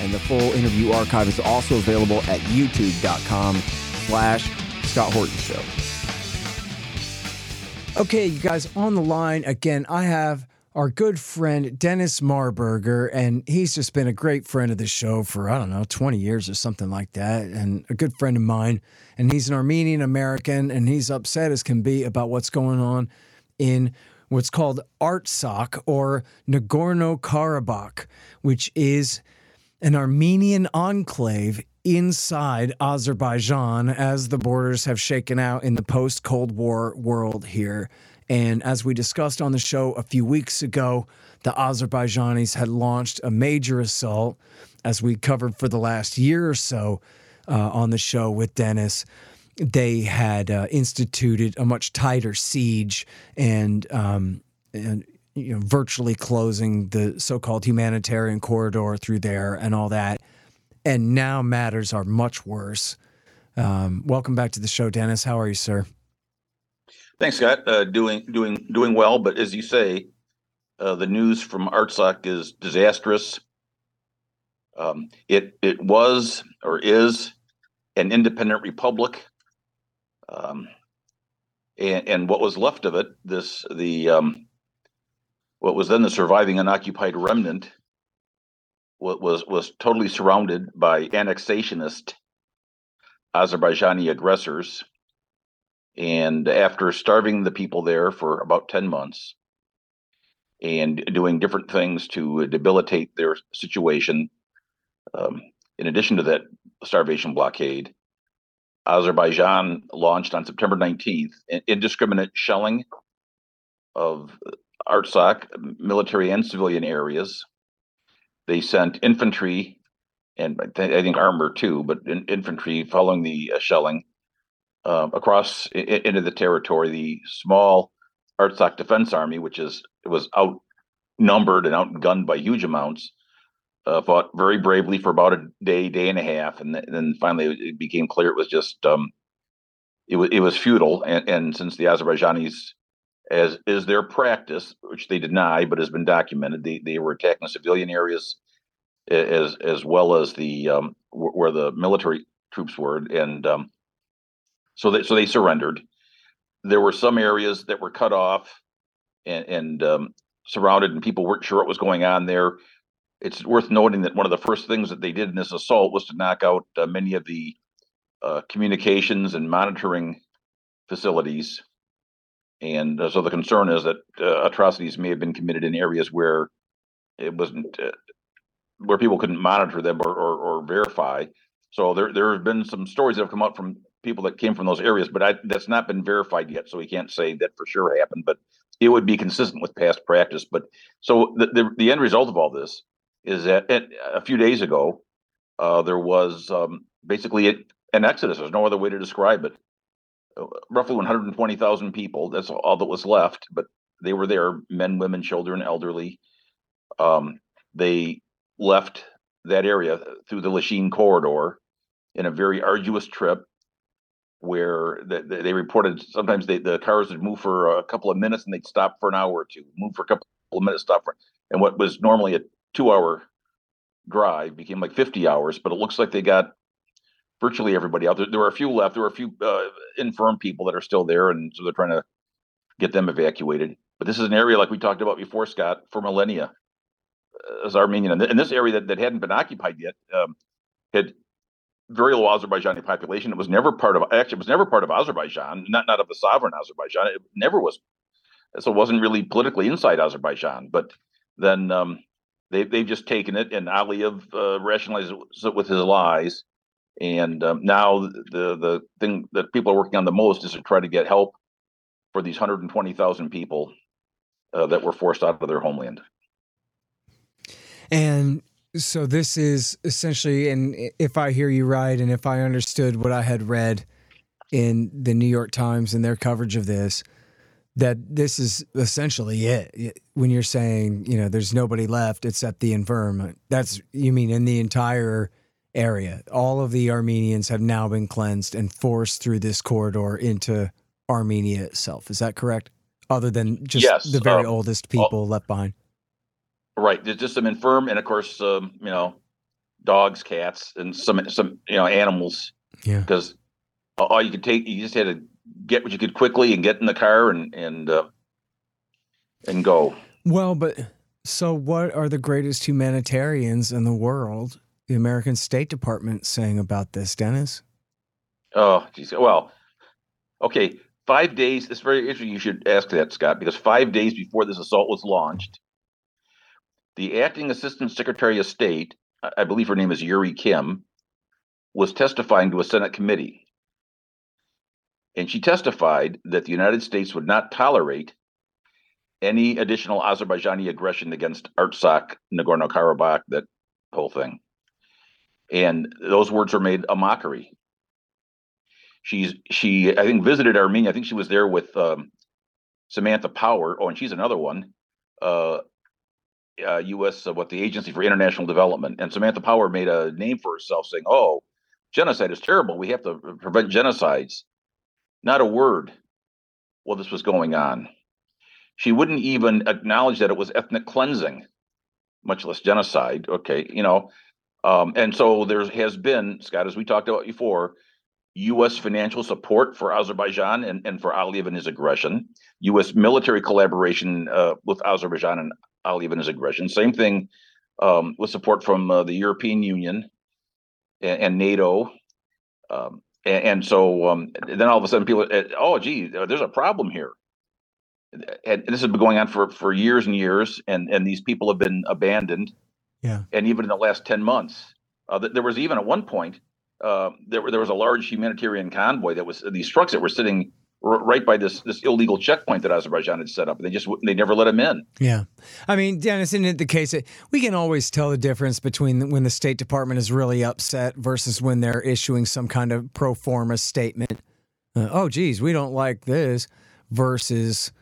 and the full interview archive is also available at youtube.com slash Scott Horton Show. Okay, you guys, on the line again, I have our good friend Dennis Marburger, and he's just been a great friend of the show for, I don't know, 20 years or something like that, and a good friend of mine. And he's an Armenian American, and he's upset as can be about what's going on in what's called Artsakh or Nagorno Karabakh, which is an Armenian enclave inside Azerbaijan as the borders have shaken out in the post Cold War world here. And as we discussed on the show a few weeks ago, the Azerbaijanis had launched a major assault, as we covered for the last year or so uh, on the show with Dennis. They had uh, instituted a much tighter siege and, um, and you know, virtually closing the so-called humanitarian corridor through there and all that. And now matters are much worse. Um, welcome back to the show, Dennis. How are you, sir? Thanks, Scott. Uh, doing doing doing well, but as you say, uh, the news from Artsakh is disastrous. Um, it it was or is an independent republic, um, and and what was left of it, this the um, what was then the surviving unoccupied remnant was was totally surrounded by annexationist Azerbaijani aggressors. And after starving the people there for about 10 months and doing different things to debilitate their situation, um, in addition to that starvation blockade, Azerbaijan launched on September 19th indiscriminate shelling of Artsakh, military and civilian areas. They sent infantry and I think armor too, but in, infantry following the uh, shelling uh, across I- into the territory. The small Artsakh Defense Army, which is was outnumbered and outgunned by huge amounts, uh, fought very bravely for about a day, day and a half, and, th- and then finally it became clear it was just um, it was it was futile. And, and since the Azerbaijanis as is their practice, which they deny but has been documented. They they were attacking civilian areas as as well as the um, where the military troops were, and um, so they so they surrendered. There were some areas that were cut off and, and um, surrounded, and people weren't sure what was going on there. It's worth noting that one of the first things that they did in this assault was to knock out uh, many of the uh, communications and monitoring facilities and uh, so the concern is that uh, atrocities may have been committed in areas where it wasn't uh, where people couldn't monitor them or, or, or, verify. So there there have been some stories that have come out from people that came from those areas, but I, that's not been verified yet. So we can't say that for sure happened, but it would be consistent with past practice. But so the the, the end result of all this is that at, a few days ago uh, there was um, basically an exodus. There's no other way to describe it roughly 120,000 people. That's all that was left, but they were there men, women, children, elderly. Um, they left that area through the Lachin corridor in a very arduous trip where the, the, they reported sometimes they, the cars would move for a couple of minutes and they'd stop for an hour or two, move for a couple of minutes, stop for, and what was normally a two hour drive became like 50 hours, but it looks like they got virtually everybody out there. There were a few left. There were a few uh, infirm people that are still there, and so they're trying to get them evacuated. But this is an area like we talked about before, Scott, for millennia uh, as Armenian, and this area that, that hadn't been occupied yet um, had very low Azerbaijani population. It was never part of actually it was never part of Azerbaijan, not not of the sovereign Azerbaijan. It never was. So it wasn't really politically inside Azerbaijan. But then um, they they've just taken it, and Aliyev uh, rationalized it with his lies and um, now the the thing that people are working on the most is to try to get help for these 120,000 people uh, that were forced out of their homeland. And So this is essentially, and if I hear you right, and if I understood what I had read in the New York Times and their coverage of this, that this is essentially it. When you're saying, you know, there's nobody left except the infirm, that's you mean in the entire area. All of the Armenians have now been cleansed and forced through this corridor into Armenia itself. Is that correct? Other than just Yes, the very um, oldest people left behind. Right. There's just some infirm, and of course, um, you know, dogs, cats, and some some you know animals. Yeah. Because all you could take, you just had to get what you could quickly and get in the car and and uh, and go. Well, but so what are the greatest humanitarians in the world? The American State Department saying about this, Dennis? Oh, geez. Well, okay. Five days. It's very interesting. You should ask that, Scott, because five days before this assault was launched, the acting assistant secretary of state, I I believe her name is Yuri Kim, was testifying to a Senate committee. And she testified that the United States would not tolerate any additional Azerbaijani aggression against Artsakh, Nagorno Karabakh, that whole thing. And those words were made a mockery she's she I think visited Armenia. I think she was there with um, Samantha Power. Oh, and she's another one. Uh, uh, U.S. Uh, what the Agency for International Development and Samantha Power made a name for herself, saying, "Oh, genocide is terrible. We have to prevent genocides." Not a word while this was going on. She wouldn't even acknowledge that it was ethnic cleansing, much less genocide. Okay, you know, um, and so there has been, Scott, as we talked about before, U.S. financial support for Azerbaijan and, and for Aliyev and his aggression, U.S. military collaboration uh, with Azerbaijan and Aliyev and his aggression. Same thing um, with support from uh, the European Union and, and NATO. Um, and, and, so um, then all of a sudden people, uh, oh, gee, there's a problem here. And this has been going on for, for years and years, and, and these people have been abandoned. Yeah. And even in the last 10 months, uh, there was even at one point, uh, there, there was a large humanitarian convoy that was these trucks that were sitting r- right by this this illegal checkpoint that Azerbaijan had set up. They just they never let them in. Yeah, I mean, Dennis, isn't it the case that we can always tell the difference between when the State Department is really upset versus when they're issuing some kind of pro forma statement? Uh, oh, geez, we don't like this. Versus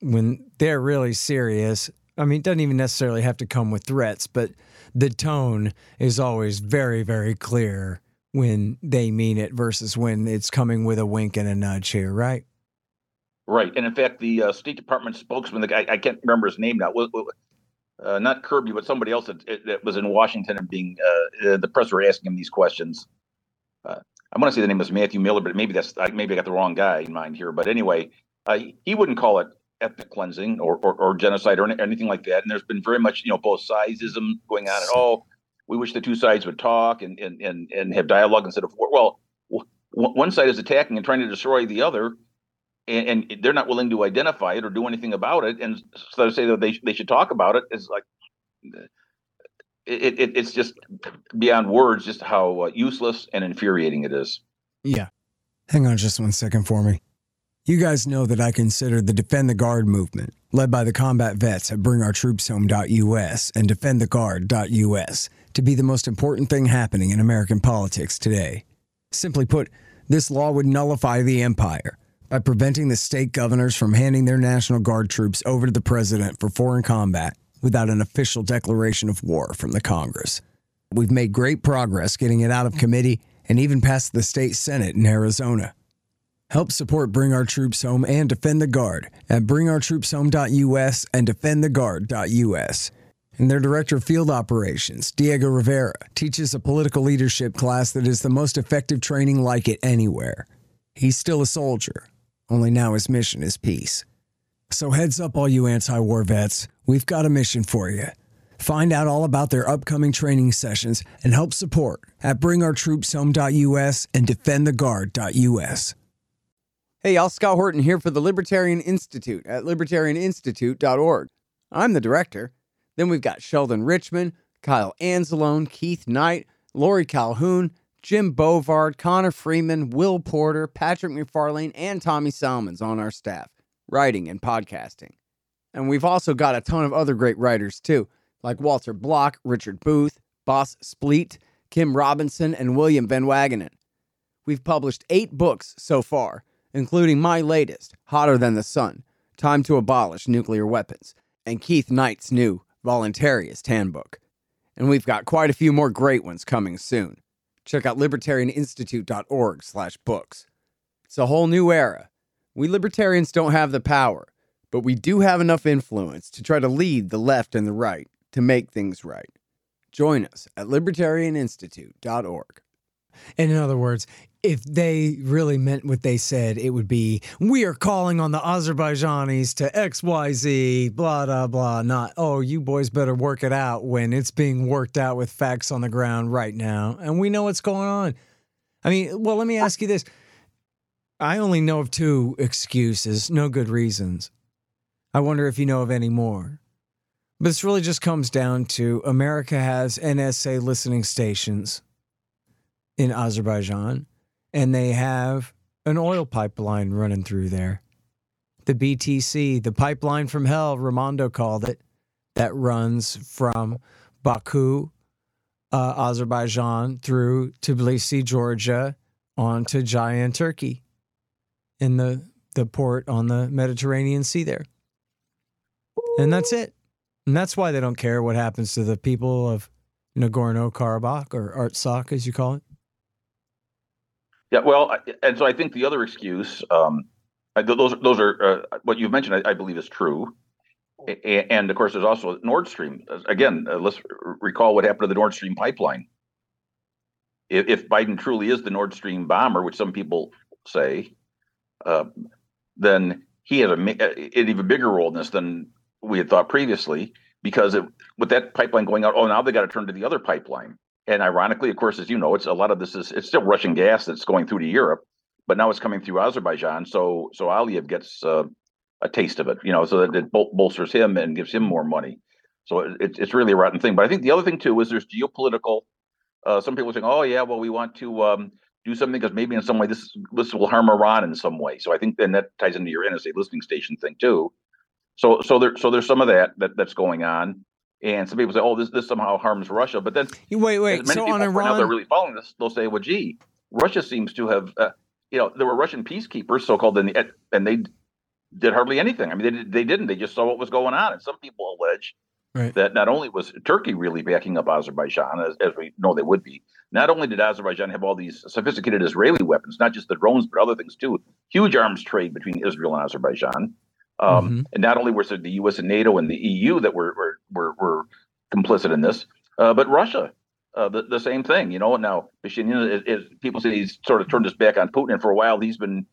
when they're really serious. I mean, it doesn't even necessarily have to come with threats, but the tone is always very, very clear when they mean it versus when it's coming with a wink and a nudge here, right? Right, and in fact, the uh, State Department spokesman, the guy I can't remember his name now, uh, not Kirby, but somebody else that, that, was in Washington and being uh, uh the press were asking him these questions. Uh, I want to say the name was Matthew Miller, but maybe that's maybe I got the wrong guy in mind here. But anyway, uh, he wouldn't call it ethnic cleansing or, or, or genocide or anything like that. And there's been very much you know both sidesism going on, and oh, we wish the two sides would talk and and and, and have dialogue instead of war. Well, w- one side is attacking and trying to destroy the other, and, and, they're not willing to identify it or do anything about it. And so to say that they they should talk about it is like. It, it, it's just beyond words just how uh, useless and infuriating it is. Yeah. Hang on just one second for me. You guys know that I consider the Defend the Guard movement, led by the combat vets at BringOurTroopsHome.us and DefendTheGuard.us, to be the most important thing happening in American politics today. Simply put, this law would nullify the empire by preventing the state governors from handing their National Guard troops over to the president for foreign combat without an official declaration of war from the Congress. We've made great progress getting it out of committee and even past the state Senate in Arizona. Help support Bring Our Troops Home and Defend the Guard at bringourtroopshome.us and defendtheguard.us. And their director of field operations, Diego Rivera, teaches a political leadership class that is the most effective training like it anywhere. He's still a soldier, only now his mission is peace. So, heads up, all you anti war vets, we've got a mission for you. Find out all about their upcoming training sessions and help support at bringourtroopshome.us and defendtheguard.us. Hey, y'all, Scott Horton here for the Libertarian Institute at libertarianinstitute.org. I'm the director. Then we've got Sheldon Richman, Kyle Anzalone, Keith Knight, Laurie Calhoun, Jim Bovard, Connor Freeman, Will Porter, Patrick MacFarlane, and Tommy Salmons on our staff, writing and podcasting. And we've also got a ton of other great writers too, like Walter Block, Richard Booth, Boss Spleet, Kim Robinson, and William Van Wagenen. We've published eight books so far, including my latest, Hotter Than the Sun Time to Abolish Nuclear Weapons, and Keith Knight's new Voluntarist Handbook. And we've got quite a few more great ones coming soon. Check out libertarianinstitute.org slash books. It's a whole new era. We libertarians don't have the power, but we do have enough influence to try to lead the left and the right to make things right. Join us at libertarianinstitute.org. And in other words, if they really meant what they said, it would be we are calling on the Azerbaijanis to XYZ, blah, blah, blah. Not, oh, you boys better work it out when it's being worked out with facts on the ground right now. And we know what's going on. I mean, well, let me ask you this. I only know of two excuses, no good reasons. I wonder if you know of any more. But this really just comes down to America has NSA listening stations in Azerbaijan and they have an oil pipeline running through there. The BTC, the pipeline from hell, Raimondo called it, that runs from Baku, uh, Azerbaijan, through Tbilisi, Georgia, onto Ceyhan, Turkey, in the, the port on the Mediterranean Sea there. And that's it. And that's why they don't care what happens to the people of Nagorno Karabakh or Artsakh, as you call it. Yeah, well, and so I think the other excuse, um, those those are uh, what you've mentioned. I, I, believe is true, and of course, there's also Nord Stream. Again, uh, let's recall what happened to the Nord Stream pipeline. If, if, Biden truly is the Nord Stream bomber, which some people say, uh, then he has a, an even bigger role in this than we had thought previously. Because it, with that pipeline going out, oh, now they got to turn to the other pipeline and ironically, of course, as you know, it's a lot of this is it's still Russian gas that's going through to Europe, but now it's coming through Azerbaijan. So so Aliyev gets uh, a taste of it, you know, so that it bol- bolsters him and gives him more money. So it, it's really a rotten thing. But I think the other thing too is there's geopolitical. Uh, some people saying, "Oh yeah, well we want to um, do something because maybe in some way this this will harm Iran in some way." So I think then that ties into your NSA listening station thing too. So so there so there's some of that that that's going on. And some people say, "Oh, this this somehow harms Russia," but then wait, wait. So on Iran, now they're really following this. They'll say, "Well, gee, Russia seems to have, uh, you know, there were Russian peacekeepers, so-called, in the, and they did hardly anything. I mean, they they didn't. They just saw what was going on, and some people allege right. that not only was Turkey really backing up Azerbaijan, as, as we know they would be, not only did Azerbaijan have all these sophisticated Israeli weapons, not just the drones, but other things too. Huge arms trade between Israel and Azerbaijan. Um, mm-hmm. And not only was it the U.S. and NATO and the EU that were were were, were complicit in this, uh, but Russia, uh, the the same thing. You know, now Pashinyan is, is, people say he's sort of turned his back on Putin, and for a while he's been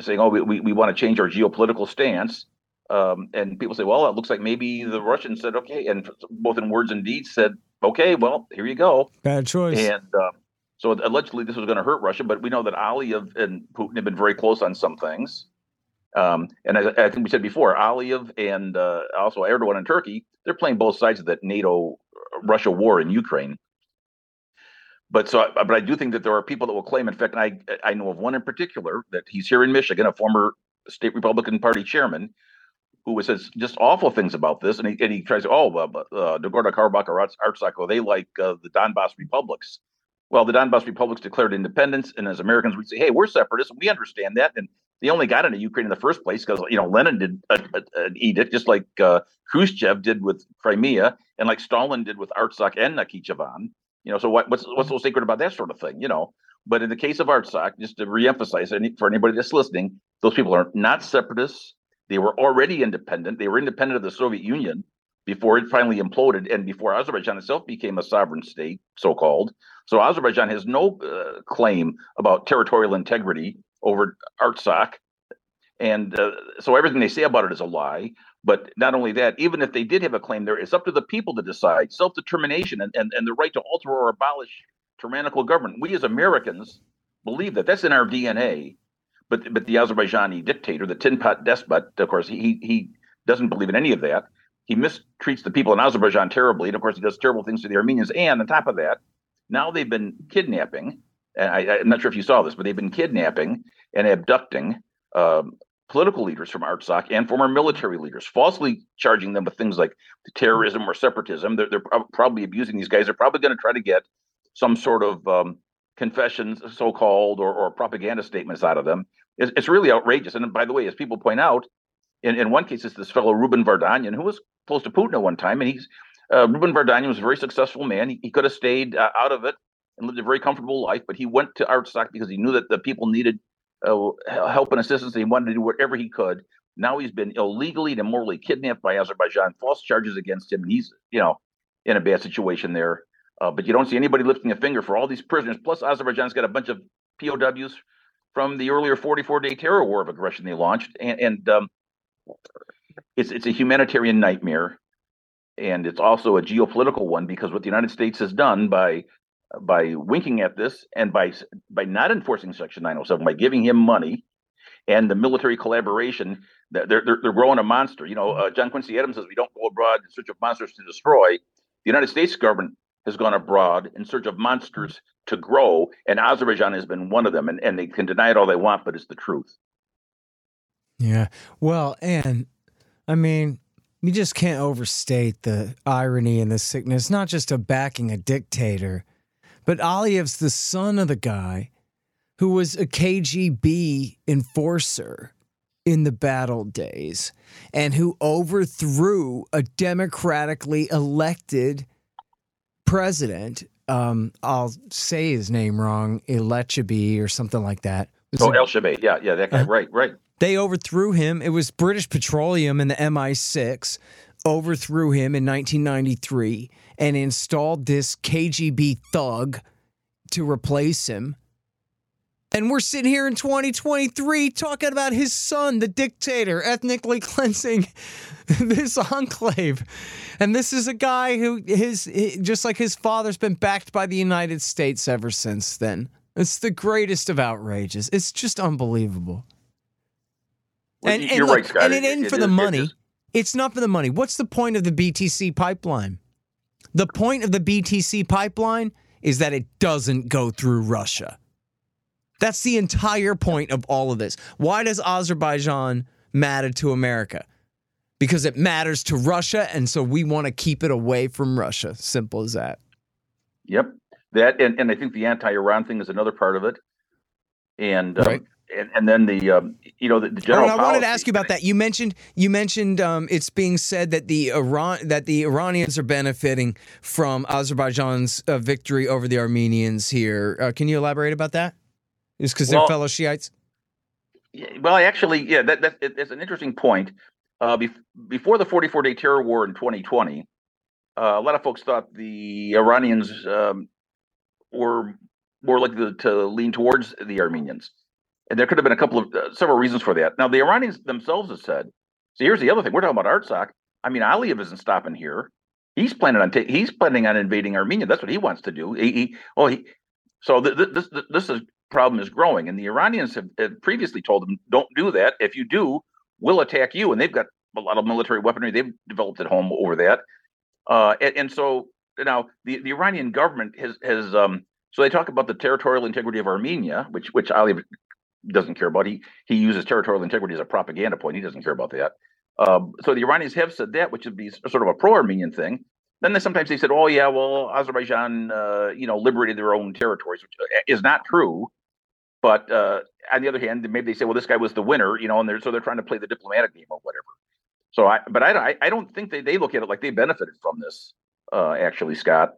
saying, "Oh, we we, we want to change our geopolitical stance." Um, and people say, "Well, it looks like maybe the Russians said okay," and both in words and deeds said, "Okay, well, here you go." Bad choice. And uh, so allegedly this was going to hurt Russia, but we know that Aliyev and Putin have been very close on some things. Um, and I think we said before, Aliyev and uh, also Erdogan in Turkey, they're playing both sides of that NATO uh, Russia war in Ukraine. But so, but I do think that there are people that will claim. In fact, I I know of one in particular that he's here in Michigan, a former state Republican Party chairman, who says just awful things about this, and he and he tries to oh, uh, uh, Nagorno Karabakh or Artsakh, they like uh, the Donbass republics. Well, the Donbass republics declared independence, and as Americans, we say, hey, we're separatists, we understand that, and they only got into Ukraine in the first place because you know Lenin did a, a, an edict, just like uh, Khrushchev did with Crimea, and like Stalin did with Artsakh and Nakhichevan. You know, so what, what's what's so sacred about that sort of thing? You know, but in the case of Artsakh, just to reemphasize any, for anybody that's listening, those people are not separatists. They were already independent. They were independent of the Soviet Union before it finally imploded and before Azerbaijan itself became a sovereign state, so called. So Azerbaijan has no uh, claim about territorial integrity over Artsakh. And uh, so everything they say about it is a lie. But not only that, even if they did have a claim there, it's up to the people to decide self determination and, and, and the right to alter or abolish tyrannical government. We as Americans believe that. That's in our DNA. But but the Azerbaijani dictator, the tin pot despot, of course, he he doesn't believe in any of that. He mistreats the people in Azerbaijan terribly, and of course, he does terrible things to the Armenians. And on top of that, now they've been kidnapping I, am not sure if you saw this, but they've been kidnapping and abducting um, political leaders from Artsakh and former military leaders, falsely charging them with things like terrorism or separatism. They're, they're probably abusing these guys. They're probably going to try to get some sort of um, confessions, so called, or, or, propaganda statements out of them. It's, it's, really outrageous. And by the way, as people point out, in, in one case, it's this fellow Ruben Vardanyan, who was close to Putin at one time. And he's uh, Ruben Vardanyan was a very successful man. He, he could have stayed uh, out of it and lived a very comfortable life, but he went to Artsakh because he knew that the people needed uh, help and assistance. And he wanted to do whatever he could. Now he's been illegally and immorally kidnapped by Azerbaijan, false charges against him. And he's, you know, in a bad situation there. Uh, but you don't see anybody lifting a finger for all these prisoners. Plus, Azerbaijan's got a bunch of POWs from the earlier 44 day terror war of aggression they launched. And, and um, it's, it's a humanitarian nightmare. And it's also a geopolitical one because what the United States has done by by winking at this and by by not enforcing Section 907, by giving him money and the military collaboration, they're they're, they're growing a monster. You know, uh, John Quincy Adams says we don't go abroad in search of monsters to destroy. The United States government has gone abroad in search of monsters to grow, and Azerbaijan has been one of them. And, and they can deny it all they want, but it's the truth. Yeah. Well, and I mean, you just can't overstate the irony and the sickness, not just of backing a dictator, but Aliyev's the son of the guy who was a KGB enforcer in the battle days and who overthrew a democratically elected president. Um, I'll say his name wrong, Elechabi or something like that. Oh, El Yeah, yeah, that guy. Uh, right, right. They overthrew him. It was British Petroleum and the MI6 overthrew him in 1993 and installed this KGB thug to replace him. And we're sitting here in 2023 talking about his son, the dictator, ethnically cleansing this enclave. And this is a guy who his just like his father's been backed by the United States ever since then. It's the greatest of outrages. It's just unbelievable. Well, and, and, look, right, Scott. and it, ain't for the money. It it's not for the money. What's the point of the BTC pipeline? The point of the BTC pipeline is that it doesn't go through Russia. That's the entire point of all of this. Why does Azerbaijan matter to America? Because it matters to Russia, and so we want to keep it away from Russia. Simple as that. Yep. That and, and I think the anti-Iran thing is another part of it. And um, right and, and then the um, you know the, the general. I wanted to ask you about that. You mentioned you mentioned um, it's being said that the Iran that the Iranians are benefiting from Azerbaijan's uh, victory over the Armenians here. Uh, can you elaborate about that? Is because well, they're fellow Shiites. Well, actually, yeah, that, that it's an interesting point. Uh, before the 44 day terror war in 2020, uh, a lot of folks thought the Iranians um, were more likely to, lean towards the Armenians. And there could have been a couple of uh, several reasons for that. Now, the Iranians themselves have said. So here's the other thing: we're talking about Artsakh. I mean, Aliyev isn't stopping here. He's planning on ta- he's planning on invading Armenia. That's what he wants to do. He, he oh he. So th- th- this this is problem is growing, and the Iranians have, have previously told them, "Don't do that. If you do, we'll attack you." And they've got a lot of military weaponry they've developed at home over that. Uh, and, and, so now the, the Iranian government has has um, so they talk about the territorial integrity of Armenia, which which Aliyev doesn't care about. He he uses territorial integrity as a propaganda point. He doesn't care about that. Um, so the Iranians have said that, which would be sort of a pro-Armenian thing. Then they sometimes they said, "Oh yeah, well Azerbaijan, uh, you know, liberated their own territories," which uh, is not true. But uh, on the other hand, maybe they say, "Well, this guy was the winner," you know, and they're so they're trying to play the diplomatic game or whatever. So I, but I, I don't think they, they look at it like they benefited from this, uh, actually, Scott.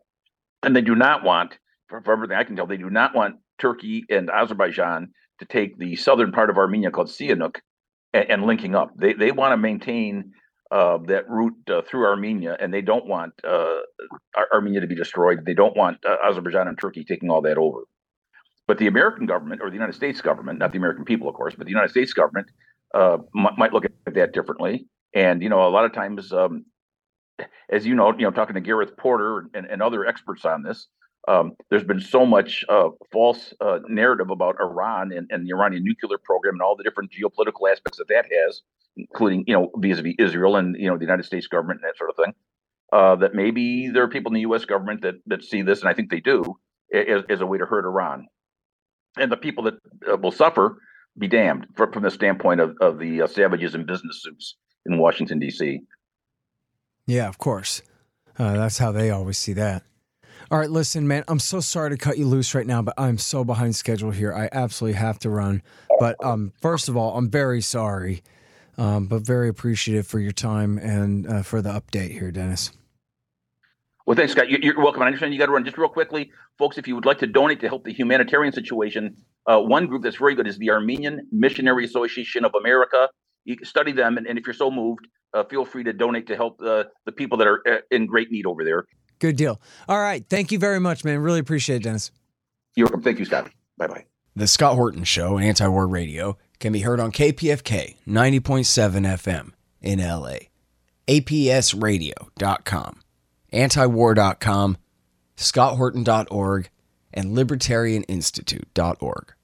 And they do not want, for everything I can tell, they do not want Turkey and Azerbaijan to take the southern part of Armenia called Syunik and, and linking up. They they want to maintain uh, that route uh, through Armenia, and they don't want uh, Armenia to be destroyed. They don't want uh, Azerbaijan and Turkey taking all that over. But the American government, or the United States government, not the American people, of course, but the United States government uh, m- might look at that differently. And you know, a lot of times, um, as you know, you know, talking to Gareth Porter and, and other experts on this, um, there's been so much uh, false uh, narrative about Iran and, and, the Iranian nuclear program and all the different geopolitical aspects that that has, including you know vis-a-vis Israel and you know the United States government and that sort of thing. Uh, that maybe there are people in the U.S. government that that see this, and I think they do, as, as a way to hurt Iran. And the people that uh, will suffer be damned from, from the standpoint of, of the uh, savages in business suits in Washington, D.C. Yeah, of course. Uh, that's how they always see that. All right, listen, man, I'm so sorry to cut you loose right now, but I'm so behind schedule here. I absolutely have to run. But um, first of all, I'm very sorry, um, but very appreciative for your time and uh, for the update here, Dennis. Well, thanks, Scott. You're welcome. I understand you got to run just real quickly, folks. If you would like to donate to help the humanitarian situation, uh, one group that's very good is the Armenian Missionary Association of America. You can study them, and, and if you're so moved, uh, feel free to donate to help uh, the people that are uh, in great need over there. Good deal. All right. Thank you very much, man. Really appreciate it, Dennis. You're welcome. Thank you, Scott. Bye bye. The Scott Horton Show, Anti War Radio, can be heard on KPFK 90.7 FM in LA, APSradio.com, antiwar.com, scotthorton.org, and libertarianinstitute.org.